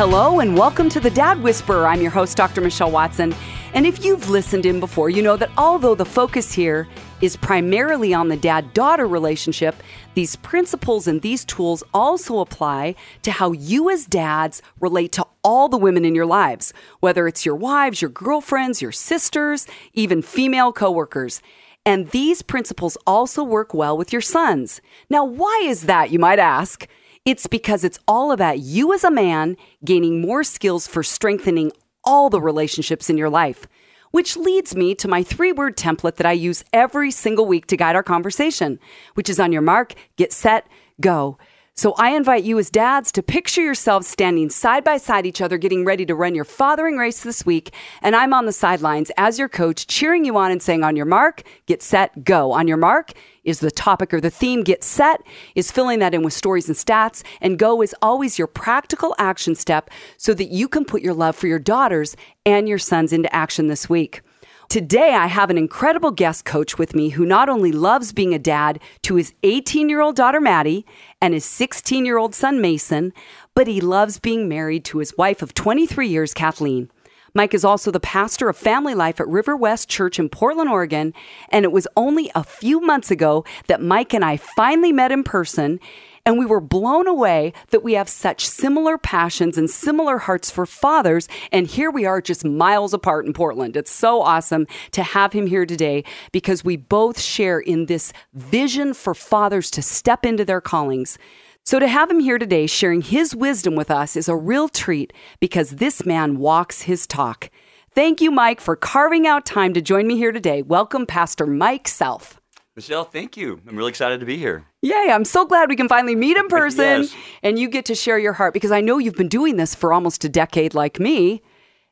Hello and welcome to the Dad Whisperer. I'm your host, Dr. Michelle Watson. And if you've listened in before, you know that although the focus here is primarily on the dad daughter relationship, these principles and these tools also apply to how you as dads relate to all the women in your lives, whether it's your wives, your girlfriends, your sisters, even female coworkers. And these principles also work well with your sons. Now, why is that, you might ask? It's because it's all about you as a man gaining more skills for strengthening all the relationships in your life. Which leads me to my three word template that I use every single week to guide our conversation, which is on your mark, get set, go. So I invite you as dads to picture yourselves standing side by side each other, getting ready to run your fathering race this week. And I'm on the sidelines as your coach, cheering you on and saying, on your mark, get set, go. On your mark is the topic or the theme. Get set is filling that in with stories and stats. And go is always your practical action step so that you can put your love for your daughters and your sons into action this week. Today, I have an incredible guest coach with me who not only loves being a dad to his 18 year old daughter, Maddie, and his 16 year old son, Mason, but he loves being married to his wife of 23 years, Kathleen. Mike is also the pastor of family life at River West Church in Portland, Oregon. And it was only a few months ago that Mike and I finally met in person and we were blown away that we have such similar passions and similar hearts for fathers. And here we are just miles apart in Portland. It's so awesome to have him here today because we both share in this vision for fathers to step into their callings. So, to have him here today sharing his wisdom with us is a real treat because this man walks his talk. Thank you, Mike, for carving out time to join me here today. Welcome, Pastor Mike Self. Michelle, thank you. I'm really excited to be here. Yay, I'm so glad we can finally meet in person Yes. and you get to share your heart because I know you've been doing this for almost a decade like me.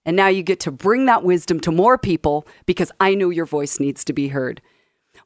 And now you get to bring that wisdom to more people because I know your voice needs to be heard.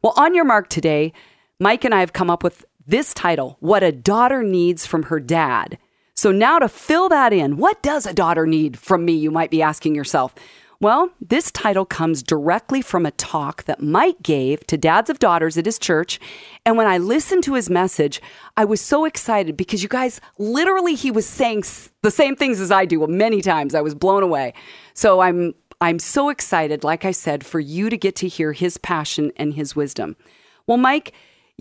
Well, on your mark today, Mike and I have come up with this title What a Daughter Needs from Her Dad. So, now to fill that in, what does a daughter need from me? You might be asking yourself. Well, this title comes directly from a talk that Mike gave to dads of daughters at his church. And when I listened to his message, I was so excited because you guys, literally, he was saying the same things as I do many times. I was blown away. So I'm I'm so excited, like I said, for you to get to hear his passion and his wisdom. Well, Mike,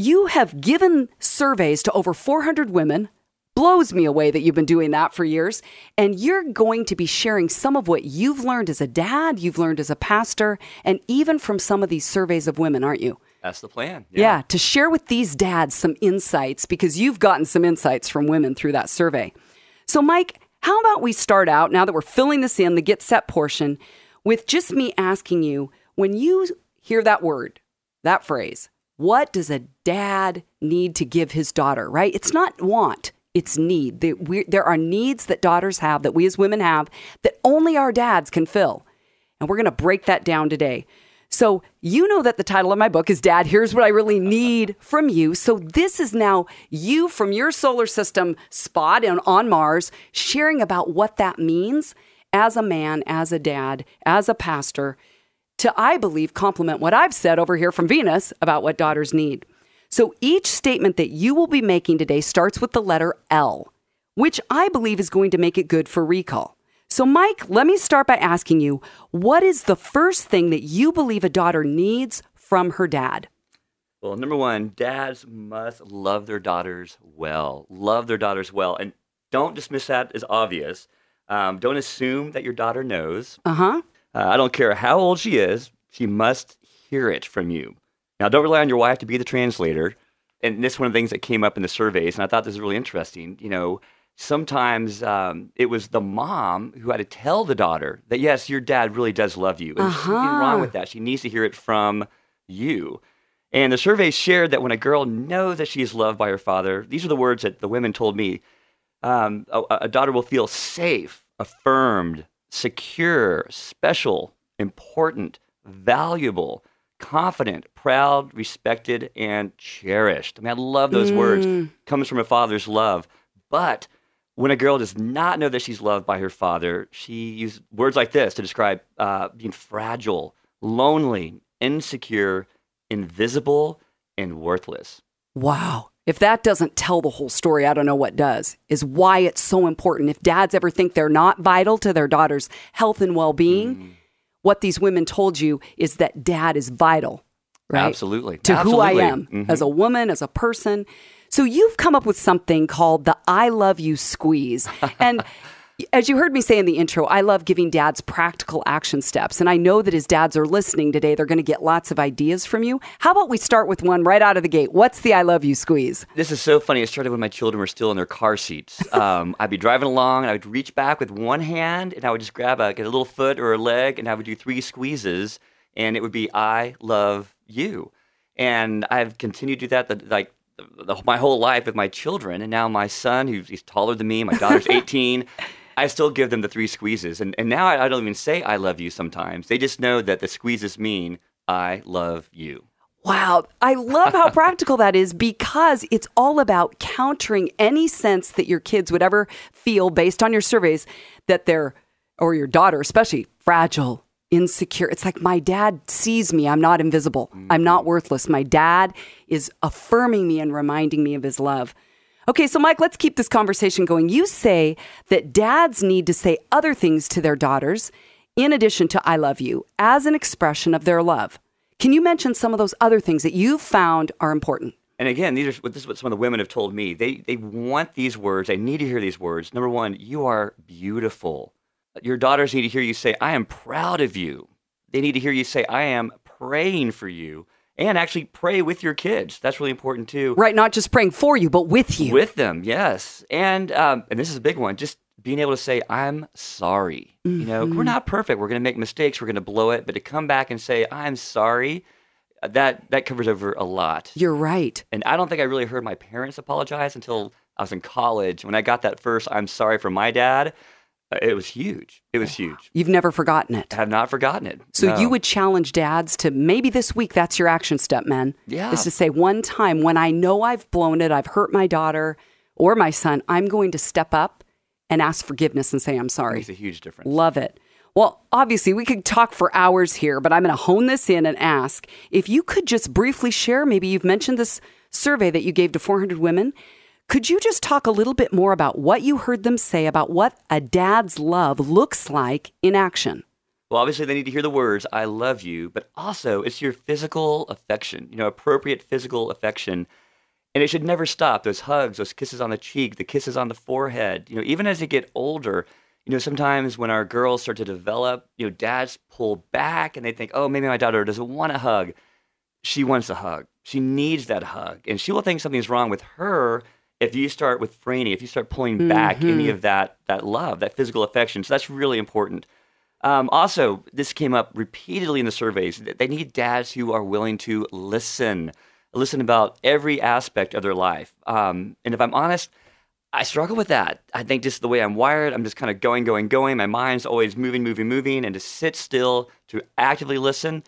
you have given surveys to over 400 women. Blows me away that you've been doing that for years. And you're going to be sharing some of what you've learned as a dad, you've learned as a pastor, and even from some of these surveys of women, aren't you? That's the plan. Yeah. to share with these dads some insights because you've gotten some insights from women through that survey. So, Mike, how about we start out now that we're filling this in, the get set portion, with just me asking you when you hear that word, that phrase, what does a dad need to give his daughter, right? It's not want, it's need. There are needs that daughters have, that we as women have, that only our dads can fill. And we're going to break that down today. So, you know that the title of my book is Dad, Here's What I Really Need from You. So, this is now you from your solar system spot on, on Mars sharing about what that means as a man, as a dad, as a pastor, to, I believe, complement what I've said over here from Venus about what daughters need. So, each statement that you will be making today starts with the letter L, which I believe is going to make it good for recall. So, Mike, let me start by asking you what is the first thing that you believe a daughter needs from her dad? Well, number one, dads must love their daughters well. Love their daughters well. And don't dismiss that as obvious. Um, don't assume that your daughter knows. Uh huh. Uh, I don't care how old she is, she must hear it from you. Now, don't rely on your wife to be the translator. And this is one of the things that came up in the surveys, and I thought this was really interesting. You know, sometimes um, it was the mom who had to tell the daughter that, yes, your dad really does love you. And there's something Uh-huh. wrong with that. She needs to hear it from you. And the survey shared that when a girl knows that she is loved by her father, these are the words that the women told me um, a, a daughter will feel safe, affirmed, secure, special, important, valuable, confident, proud, respected, and cherished. I mean, I love those words. Comes from a father's love. But when a girl does not know that she's loved by her father, she uses words like this to describe uh, being fragile, lonely, insecure, invisible, and worthless. Wow. If that doesn't tell the whole story, I don't know what does, is why it's so important. If dads ever think they're not vital to their daughter's health and well being, mm. what these women told you is that dad is vital, right? Absolutely. To Absolutely. who I am mm-hmm. as a woman, as a person. So you've come up with something called the I Love You Squeeze. And as you heard me say in the intro, I love giving dads practical action steps. And I know that as dads are listening today, they're going to get lots of ideas from you. How about we start with one right out of the gate? What's the I love you squeeze? This is so funny. It started when my children were still in their car seats. Um, I'd be driving along and I would reach back with one hand and I would just grab a, get a little foot or a leg and I would do three squeezes and it would be I love you. And I've continued to do that. The, like the, my whole life with my children, and now my son, who's he's taller than me, my daughter's 18. I still give them the three squeezes, and and now I, I don't even say I love you. Sometimes they just know that the squeezes mean I love you. Wow. I love how practical that is because it's all about countering any sense that your kids would ever feel based on your surveys that they're, or your daughter especially, fragile, insecure. It's like my dad sees me. I'm not invisible. Mm-hmm. I'm not worthless. My dad is affirming me and reminding me of his love. Okay, so Mike, let's keep this conversation going. You say that dads need to say other things to their daughters in addition to I love you as an expression of their love. Can you mention some of those other things that you've found are important? And again, these are this is what some of the women have told me. They they want these words. They need to hear these words. Number one, you are beautiful. Your daughters need to hear you say, I am proud of you. They need to hear you say, I am praying for you. And actually pray with your kids. That's really important too. Right, not just praying for you, but with you. With them, yes. And um, and this is a big one. Just being able to say, I'm sorry. Mm-hmm. You know, we're mm-hmm. not perfect. We're going to make mistakes. We're going to blow it. But to come back and say, I'm sorry, uh, that that covers over a lot. You're right. And I don't think I really heard my parents apologize until I was in college. When I got that first I'm sorry from my dad, Uh, it was huge. It was huge. You've never forgotten it. I have not forgotten it. So no. you would challenge dads to maybe this week that's your action step, man. Yeah. Is to say one time when I know I've blown it, I've hurt my daughter or my son, I'm going to step up and ask forgiveness and say I'm sorry. Makes a huge difference. Love it. Well, obviously, we could talk for hours here, but I'm going to hone this in and ask if you could just briefly share. Maybe you've mentioned this survey that you gave to 400 women. Could you just talk a little bit more about what you heard them say about what a dad's love looks like in action? Well, obviously, they need to hear the words, I love you, but also it's your physical affection, you know, appropriate physical affection. And it should never stop. Those hugs, those kisses on the cheek, the kisses on the forehead. You know, even as they get older, you know, sometimes when our girls start to develop, you know, dads pull back and they think, oh, maybe my daughter doesn't want a hug. She wants a hug. She needs that hug. And she will think something's wrong with her if you start with fraining, if you start pulling mm-hmm. back any of that that love, that physical affection, so that's really important. Um, also, this came up repeatedly in the surveys. They need dads who are willing to listen, listen about every aspect of their life. Um, and if I'm honest, I struggle with that. I think just the way I'm wired, I'm just kind of going, going, going. My mind's always moving, moving, moving, and to sit still, to actively listen.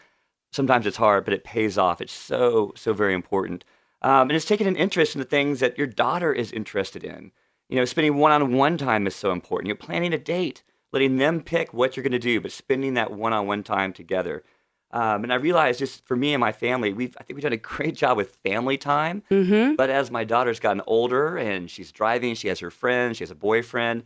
Sometimes it's hard, but it pays off. It's so, so very important. Um, and it's taking an interest in the things that your daughter is interested in. You know, spending one-on-one time is so important. You're planning a date, letting them pick what you're going to do, but spending that one-on-one time together. Um, and I realized just for me and my family, we've I think we've done a great job with family time. Mm-hmm. But as my daughter's gotten older and she's driving, she has her friends, she has a boyfriend.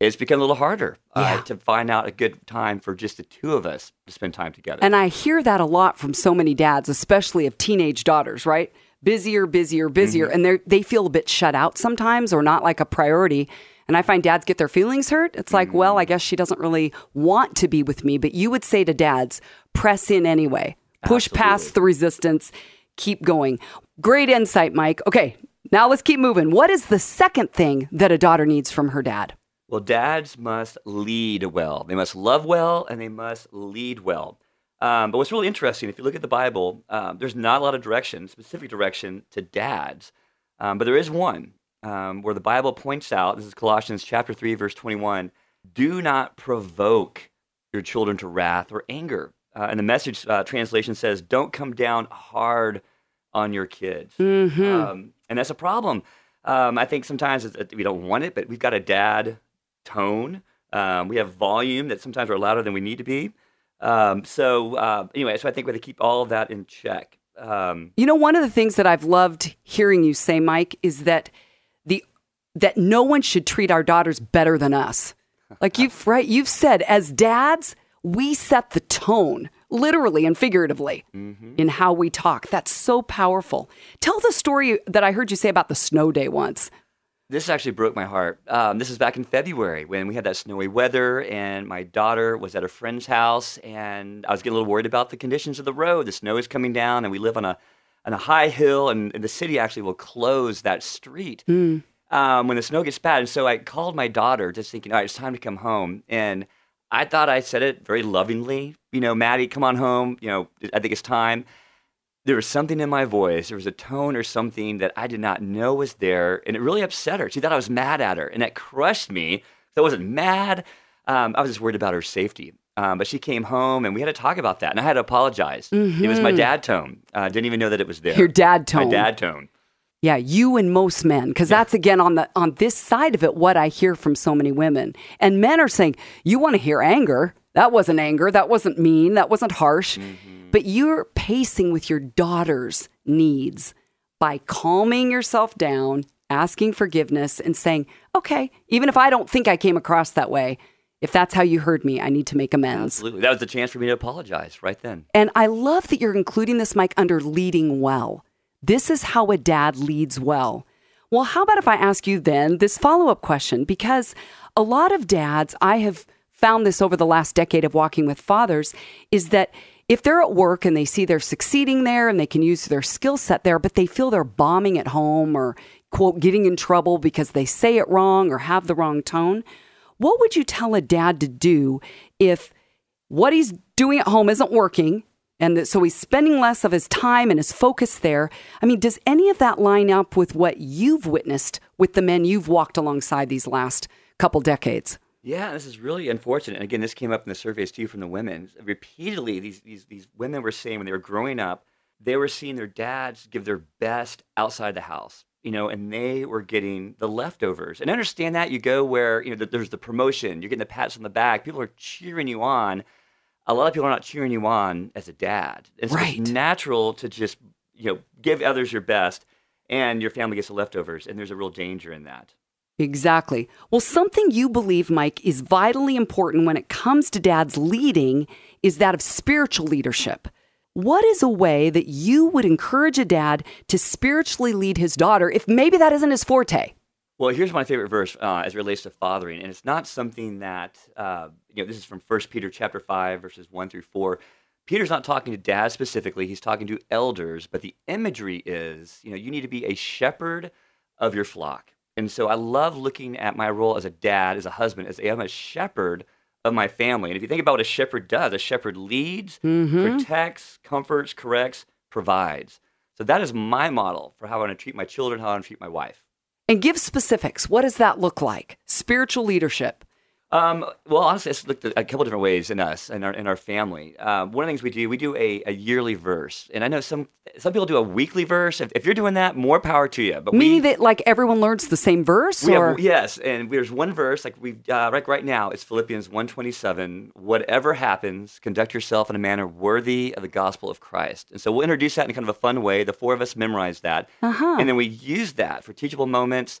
It's become a little harder uh, to find out a good time for just the two of us to spend time together. And I hear that a lot from so many dads, especially of teenage daughters, right? Busier, busier, busier, mm-hmm. and they they feel a bit shut out sometimes or not like a priority. And I find dads get their feelings hurt. It's like, mm-hmm. well, I guess she doesn't really want to be with me. But you would say to dads, press in anyway, push Absolutely. past the resistance, keep going. Great insight, Mike. Okay, now let's keep moving. What is the second thing that a daughter needs from her dad? Well, dads must lead well. They must love well and they must lead well. Um, but what's really interesting, if you look at the Bible, um, there's not a lot of direction, specific direction to dads. Um, but there is one um, where the Bible points out this is Colossians chapter 3, verse 21 do not provoke your children to wrath or anger. Uh, and the message uh, translation says, don't come down hard on your kids. Mm-hmm. Um, and that's a problem. Um, I think sometimes we don't want it, but we've got a dad tone. we have volume that sometimes we're louder than we need to be. Um, so uh, anyway, so I think we have to keep all of that in check. Um, You know, one of the things that I've loved hearing you say, Mike, is that the that no one should treat our daughters better than us. Like you've right, you've said as dads, we set the tone, literally and figuratively, in how we talk. That's so powerful. Tell the story that I heard you say about the snow day once. This actually broke my heart. Um, this is back in February when we had that snowy weather, and my daughter was at a friend's house, and I was getting a little worried about the conditions of the road. The snow is coming down, and we live on a on a high hill, and, and the city actually will close that street um, when the snow gets bad. And so I called my daughter, just thinking, all right, it's time to come home. And I thought I said it very lovingly, you know, Maddie, come on home. You know, I think it's time there was something in my voice. There was a tone or something that I did not know was there, and it really upset her. She thought I was mad at her, and that crushed me. So I wasn't mad. Um, I was just worried about her safety. Um, but she came home, and we had to talk about that, and I had to apologize. It was my dad tone. I uh, didn't even know that it was there. Your dad tone. My dad tone. Yeah, you and most men, because that's again on the on this side of it what I hear from so many women. And men are saying, You want to hear anger. That wasn't anger. That wasn't mean. That wasn't harsh. Mm-hmm. But you're pacing with your daughter's needs by calming yourself down, asking forgiveness, and saying, Okay, even if I don't think I came across that way, if that's how you heard me, I need to make amends. Absolutely. That was the chance for me to apologize right then. And I love that you're including this, Mike, under leading well. This is how a dad leads well. Well, how about if I ask you then this follow up question? Because a lot of dads, I have found this over the last decade of walking with fathers, is that if they're at work and they see they're succeeding there and they can use their skill set there, but they feel they're bombing at home or, quote, getting in trouble because they say it wrong or have the wrong tone, what would you tell a dad to do if what he's doing at home isn't working and so he's spending less of his time and his focus there? I mean does any of that line up with what you've witnessed with the men you've walked alongside these last couple decades Yeah, this is really unfortunate. And again, this came up in the surveys too from the women. Repeatedly, these these these women were saying when they were growing up, they were seeing their dads give their best outside the house, you know, and they were getting the leftovers. And I understand that you go where you know there's the promotion, you're getting the pats on the back, people are cheering you on. A lot of people are not cheering you on as a dad. It's, Right. it's natural to just you know give others your best, and your family gets the leftovers. And there's a real danger in that. Exactly. Well, something you believe, Mike, is vitally important when it comes to dads leading is that of spiritual leadership. What is a way that you would encourage a dad to spiritually lead his daughter if maybe that isn't his forte? Well, here's my favorite verse uh, as it relates to fathering, and it's not something that uh, you know. This is from First Peter chapter five, verses one through four. Peter's not talking to dads specifically; he's talking to elders. But the imagery is, you know, you need to be a shepherd of your flock. And so, I love looking at my role as a dad, as a husband, as I'm a shepherd of my family. And if you think about what a shepherd does, a shepherd leads, mm-hmm. protects, comforts, corrects, provides. So that is my model for how I want to treat my children, how I want to treat my wife. And give specifics. What does that look like? Spiritual leadership. Um, well, honestly, it's looked a couple different ways in us and our in our family. Um, one of the things we do, we do a, a yearly verse, and I know some some people do a weekly verse. If, if you're doing that, more power to you. But Meaning we, that like everyone learns the same verse we or have, yes, and there's one verse like we uh, like right now. It's Philippians 1:27. Whatever happens, conduct yourself in a manner worthy of the gospel of Christ. And so we'll introduce that in kind of a fun way. The four of us memorize that, Uh-huh. and then we use that for teachable moments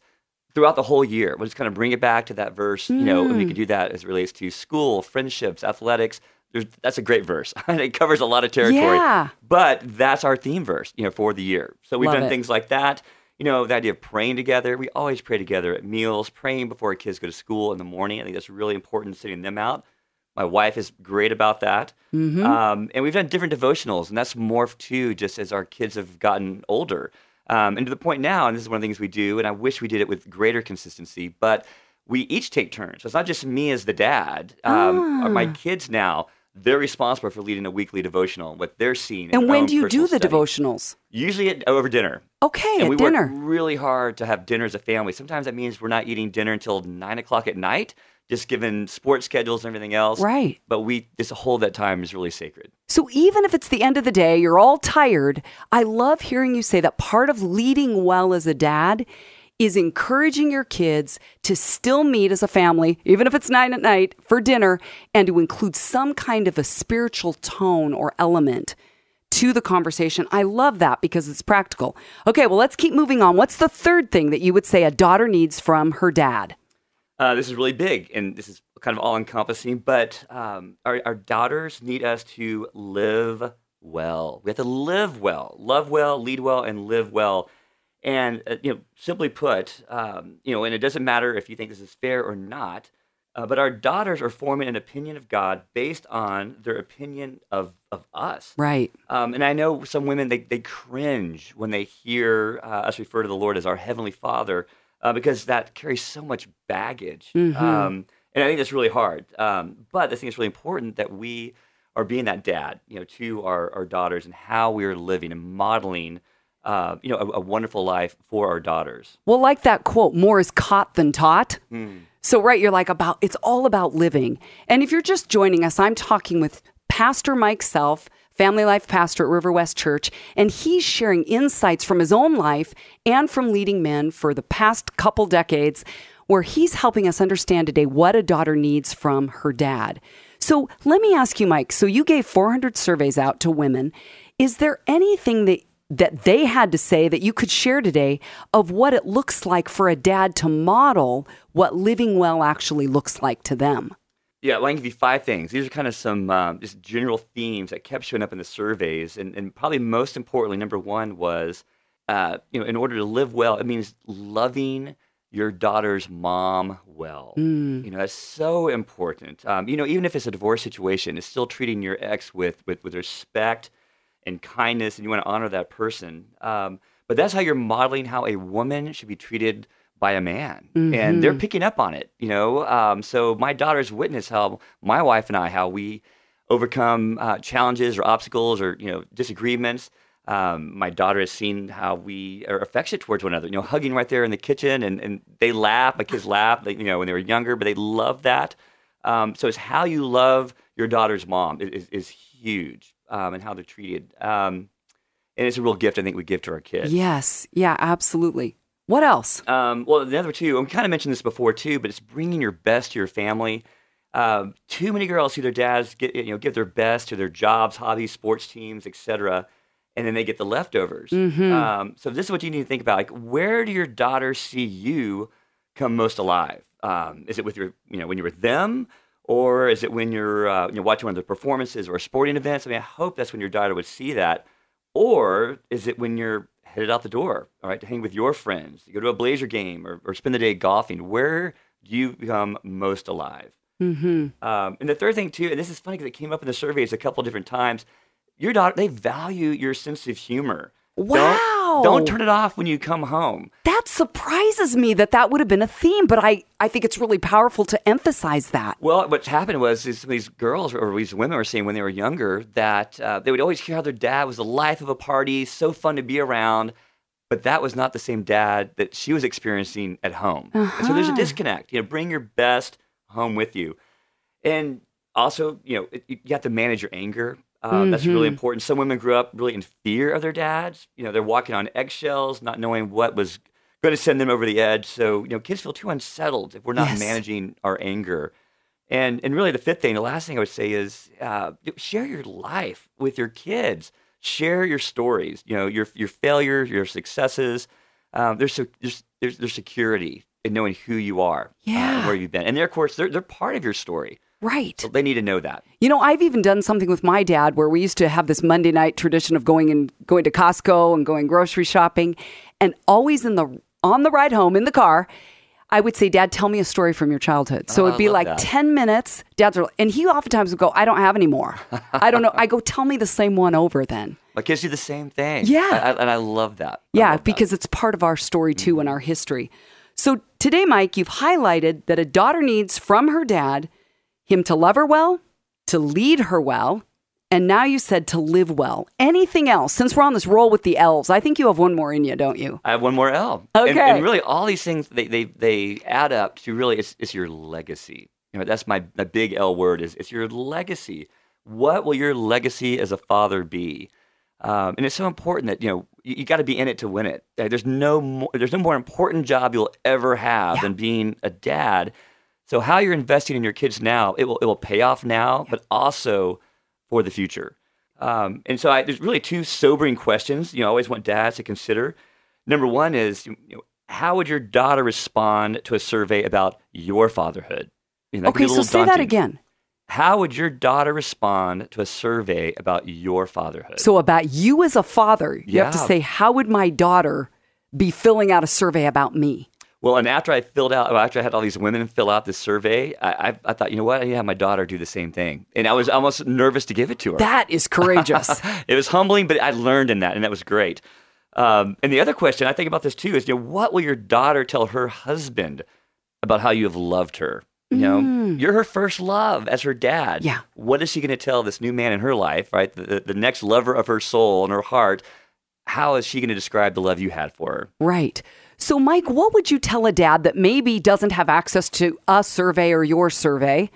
throughout the whole year. We'll just kind of bring it back to that verse, you know, and we can do that as it relates to school, friendships, athletics. There's, that's a great verse. it covers a lot of territory. Yeah. But that's our theme verse, you know, for the year. So we've Love done it. things like that. You know, the idea of praying together. We always pray together at meals, praying before our kids go to school in the morning. I think that's really important, sitting them out. My wife is great about that. Mm-hmm. Um, and we've done different devotionals, and that's morphed too, just as our kids have gotten older. Um, and to the point now, and this is one of the things we do, and I wish we did it with greater consistency, but we each take turns. So it's not just me as the dad. Um, Ah. My kids now, they're responsible for leading a weekly devotional, what they're seeing. And when do you do the study. devotionals? Usually at, over dinner. Okay, and at we dinner. work really hard to have dinner as a family. Sometimes that means we're not eating dinner until nine o'clock at night, just given sports schedules and everything else. Right. But we just hold that time is really sacred. So even if it's the end of the day, you're all tired, I love hearing you say that part of leading well as a dad is encouraging your kids to still meet as a family, even if it's nine at night, for dinner, and to include some kind of a spiritual tone or element to the conversation. I love that because it's practical. Okay, well, let's keep moving on. What's the third thing that you would say a daughter needs from her dad? Uh, this is really big, and this is kind of all encompassing. But um, our, our daughters need us to live well. We have to live well, love well, lead well, and live well. And uh, you know, simply put, um, you know, and it doesn't matter if you think this is fair or not. Uh, but our daughters are forming an opinion of God based on their opinion of, of us. Right. Um, and I know some women, they, they cringe when they hear uh, us refer to the Lord as our Heavenly Father uh, because that carries so much baggage. Mm-hmm. Um, and I think that's really hard. Um, but I think it's really important that we are being that dad, you know, to our, our daughters and how we are living and modeling, uh, you know, a, a, wonderful life for our daughters. Well, like that quote, more is caught than taught. Mm. So, right, you're like about, it's all about living. And if you're just joining us, I'm talking with Pastor Mike Self, family life pastor at River West Church, and he's sharing insights from his own life and from leading men for the past couple decades, where he's helping us understand today what a daughter needs from her dad. So, let me ask you, Mike. So, you gave 400 surveys out to women. Is there anything that that they had to say that you could share today of what it looks like for a dad to model what living well actually looks like to them. Yeah, well, I can give you five things. These are kind of some um, just general themes that kept showing up in the surveys, and, and probably most importantly, number one was, uh, you know, in order to live well, it means loving your daughter's mom well. Mm. You know, that's so important. Um, you know, even if it's a divorce situation, it's still treating your ex with with, with respect and kindness, and you want to honor that person. Um, but that's how you're modeling how a woman should be treated by a man, mm-hmm. and they're mm-hmm. picking up on it. You know, um, so my daughters witness how my wife and I how we overcome uh, challenges or obstacles or you know disagreements. Um, my daughter has seen how we are affectionate towards one another. You know, hugging right there in the kitchen, and, and they laugh. My kids laugh. They, you know, when they were younger, but they love that. Um, so it's how you love your daughter's mom is, is huge um, and how they're treated. Um, and it's a real gift I think we give to our kids. Yes, yeah, absolutely. What else? Um, well, the other two, we kind of mentioned this before too, but it's bringing your best to your family. Um, too many girls see their dads get, you know, give their best to their jobs, hobbies, sports teams, etc., and then they get the leftovers. Mm-hmm. Um, so this is what you need to think about: like, where do your daughters see you come most alive? Um, is it with your, you know, when you're with them? Or is it when you're uh, you know, watching one of the performances or sporting events? I mean, I hope that's when your daughter would see that. Or is it when you're headed out the door, all right, to hang with your friends, you go to a Blazer game or, or spend the day golfing? Where do you become most alive? Mm-hmm. Um, and the third thing, too, and this is funny because it came up in the surveys a couple different times, your daughter, they value your sense of humor. Wow. Don't, don't, turn it off when you come home. That surprises me that that would have been a theme, but I, I think it's really powerful to emphasize that. Well, what happened was is these girls or these women were saying when they were younger that uh, they would always hear how their dad was the life of a party, so fun to be around, but that was not the same dad that she was experiencing at home. Uh-huh. so there's a uh-huh. disconnect. You know, bring your best home with you. And also, you know, it, you have to manage your anger um, mm-hmm. That's really mm-hmm. important. Some women grew up really in fear of their dads. You know, they're walking on eggshells, not knowing what was going to send them over the edge. So, you know, kids feel too unsettled if we're not yes. managing our anger. And and really, the fifth thing, the last thing I would say is uh, share your life with your kids. Share your stories. You know, your your failures, your successes. Um, there's, there's there's there's security in knowing who you are, yeah, uh, where you've been, and they're, of course they're they're part of your story. Right. So they need to know that. You know, I've even done something with my dad where we used to have this Monday night tradition of going and going to Costco and going grocery shopping and always in the on the ride home in the car, I would say, Dad, tell me a story from your childhood. So oh, it'd be like that. 10 minutes. Dad's are, and he oftentimes would go, I don't have any more. I don't know. I go, tell me the same one over then. My kids you the same thing. Yeah. I, I, and I love that. Yeah, love because that. it's part of our story too mm-hmm. and our history. So today, Mike, you've highlighted that a daughter needs from her dad him to love her well, to lead her well, and now you said to live well. Anything else? Since we're on this roll with the elves, I think you have one more in you, don't you? I have one more L. Okay. And, and really, all these things they they, they add up to really it's, it's your legacy. You know, that's my, my big L word is it's your legacy. What will your legacy as a father be? Um, and it's so important that you know you, you got to be in it to win it. There's no more, there's no more important job you'll ever have yeah. than being a dad. So how you're investing in your kids now, it will it will pay off now, but also for the future. Um, and so I, there's really two sobering questions. You know, I always want dads to consider. Number one is, you know, how would your daughter respond to a survey about your fatherhood? You know, that could be Okay, so say that again. How would your daughter respond to a survey about your fatherhood? So, about you as a father, you have to say, How would my daughter be filling out a survey about me? Well, and after I filled out, after I had all these women fill out this survey, I, I, I thought, you know what, I need to have my daughter do the same thing, and I was almost nervous to give it to her. That is courageous. it was humbling, but I learned in that, and that was great. Um, and the other question I think about this too is, you know, what will your daughter tell her husband about how you have loved her? You know, you're her first love as her dad. Mm. Yeah. What is she going to tell this new man in her life, right? The, the, the next lover of her soul and her heart. How is she going to describe the love you had for her? Right. So, Mike, what would you tell a dad that maybe doesn't have access to a survey or your survey?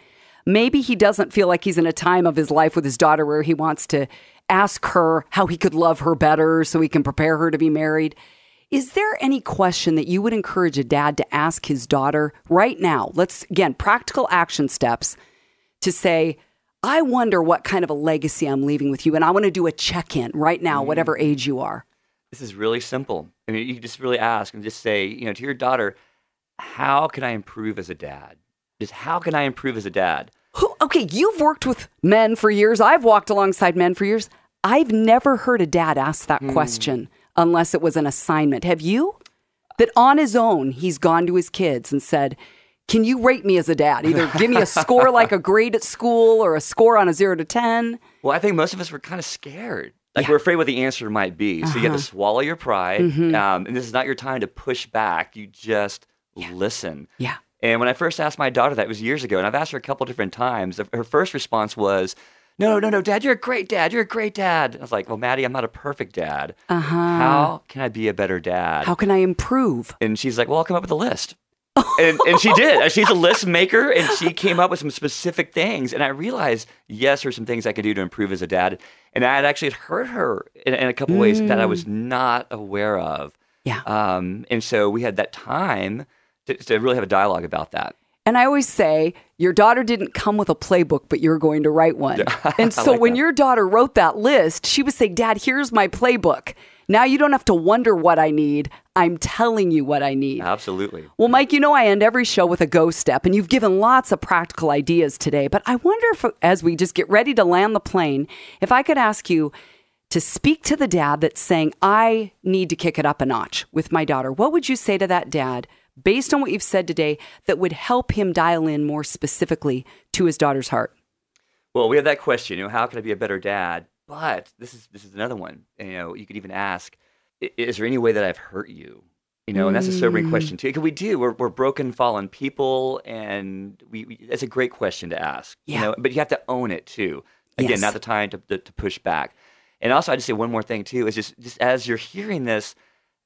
Maybe he doesn't feel like he's in a time of his life with his daughter where he wants to ask her how he could love her better so he can prepare her to be married. Is there any question that you would encourage a dad to ask his daughter right now? Let's, again, practical action steps to say, I wonder what kind of a legacy I'm leaving with you. And I want to do a check in right now, mm. whatever age you are. This is really simple. I mean, you just really ask and just say, you know, to your daughter, how can I improve as a dad? Just how can I improve as a dad? Who, okay, you've worked with men for years. I've walked alongside men for years. I've never heard a dad ask that hmm. question unless it was an assignment. Have you? That on his own, he's gone to his kids and said, Can you rate me as a dad? Either give me a score like a grade at school or a score on a zero to 10. Well, I think most of us were kind of scared. Like we're afraid what the answer might be. So you Uh-huh. have to swallow your pride. Mm-hmm. Um, and this is not your time to push back. You just listen. Yeah. And when I first asked my daughter that, it was years ago, and I've asked her a couple different times. Her first response was, "No, no, no, Dad, you're a great dad. You're a great dad." I was like, "Well, Maddie, I'm not a perfect dad. Uh huh. How can I be a better dad?" How can I improve? And she's like, "Well, I'll come up with a list." and, and she did. She's a list maker, and she came up with some specific things. And I realized, yes, there's some things I could do to improve as a dad. And I had actually hurt her in, in a couple ways that I was not aware of. Yeah. Um, and so we had that time to, to really have a dialogue about that. And I always say, your daughter didn't come with a playbook, but you're going to write one. And so like when that. your daughter wrote that list, she would say, Dad, here's my playbook. Now you don't have to wonder what I need. I'm telling you what I need. Absolutely. Well, Mike, you know I end every show with a go step, and you've given lots of practical ideas today. But I wonder if, as we just get ready to land the plane, if I could ask you to speak to the dad that's saying, I need to kick it up a notch with my daughter. What would you say to that dad, based on what you've said today, that would help him dial in more specifically to his daughter's heart? Well, we have that question, you know, how can I be a better dad? But this is this is another one. You know, you could even ask, "I- is there any way that I've hurt you? You know, and that's a sobering Mm. question too. Because we do, we're, we're broken, fallen people, and we, we that's a great question to ask. Yeah. You know, but you have to own it too. Again, Yes. not the time to, to to push back. And also, I just say one more thing too is just just as you're hearing this,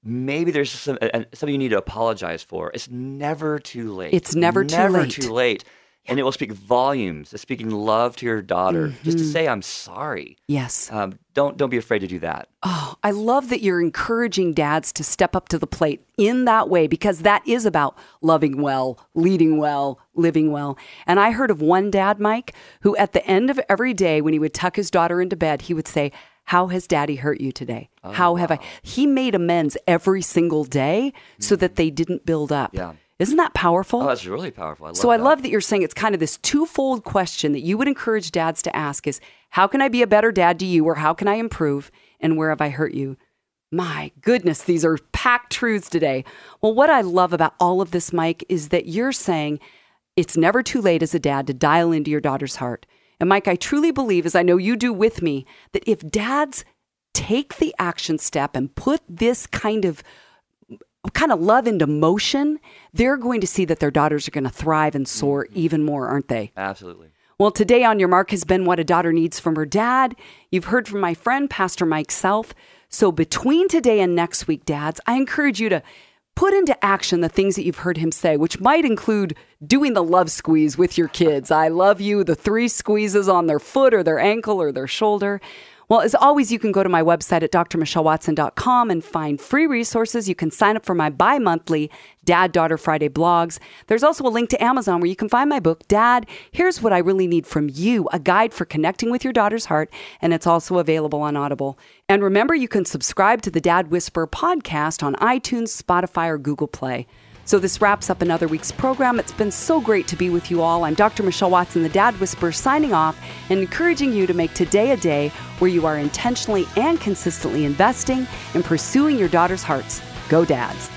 maybe there's some uh, something you need to apologize for. It's never too late. It's never too never too late. And it will speak volumes. It's speaking love to your daughter. Just to Mm-hmm. say, I'm sorry. Yes. Um, don't don't be afraid to do that. Oh, I love that you're encouraging dads to step up to the plate in that way because that is about loving well, leading well, living well. And I heard of one dad, Mike, who at the end of every day, when he would tuck his daughter into bed, he would say, How has daddy hurt you today? How have I? He made amends every single day so that they didn't build up. Yeah. Isn't that powerful? Oh, that's really powerful. I love So I that. love that you're saying it's kind of this twofold question that you would encourage dads to ask is how can I be a better dad to you or how can I improve and where have I hurt you? My goodness, these are packed truths today. Well, what I love about all of this, Mike, is that you're saying it's never too late as a dad to dial into your daughter's heart. And Mike, I truly believe, as I know you do with me, that if dads take the action step and put this kind of kind of love into motion, they're going to see that their daughters are going to thrive and soar mm-hmm. even more, aren't they? Absolutely. Well, today on Your Mark has been what a daughter needs from her dad. You've heard from my friend, Pastor Mike Self. So between today and next week, dads, I encourage you to put into action the things that you've heard him say, which might include doing the love squeeze with your kids. I love you, the three squeezes on their foot or their ankle or their shoulder. Well, as always, you can go to my website at drmichellewatson.com and find free resources. You can sign up for my bi monthly Dad Daughter Friday blogs. There's also a link to Amazon where you can find my book, Dad, Here's What I Really Need from You, a guide for connecting with your daughter's heart. And it's also available on Audible. And remember, you can subscribe to the Dad Whisper podcast on iTunes, Spotify, or Google Play. So this wraps up another week's program. It's been so great to be with you all. I'm Dr. Michelle Watson, the Dad Whisperer, signing off and encouraging you to make today a day where you are intentionally and consistently investing in pursuing your daughter's hearts. Go, dads.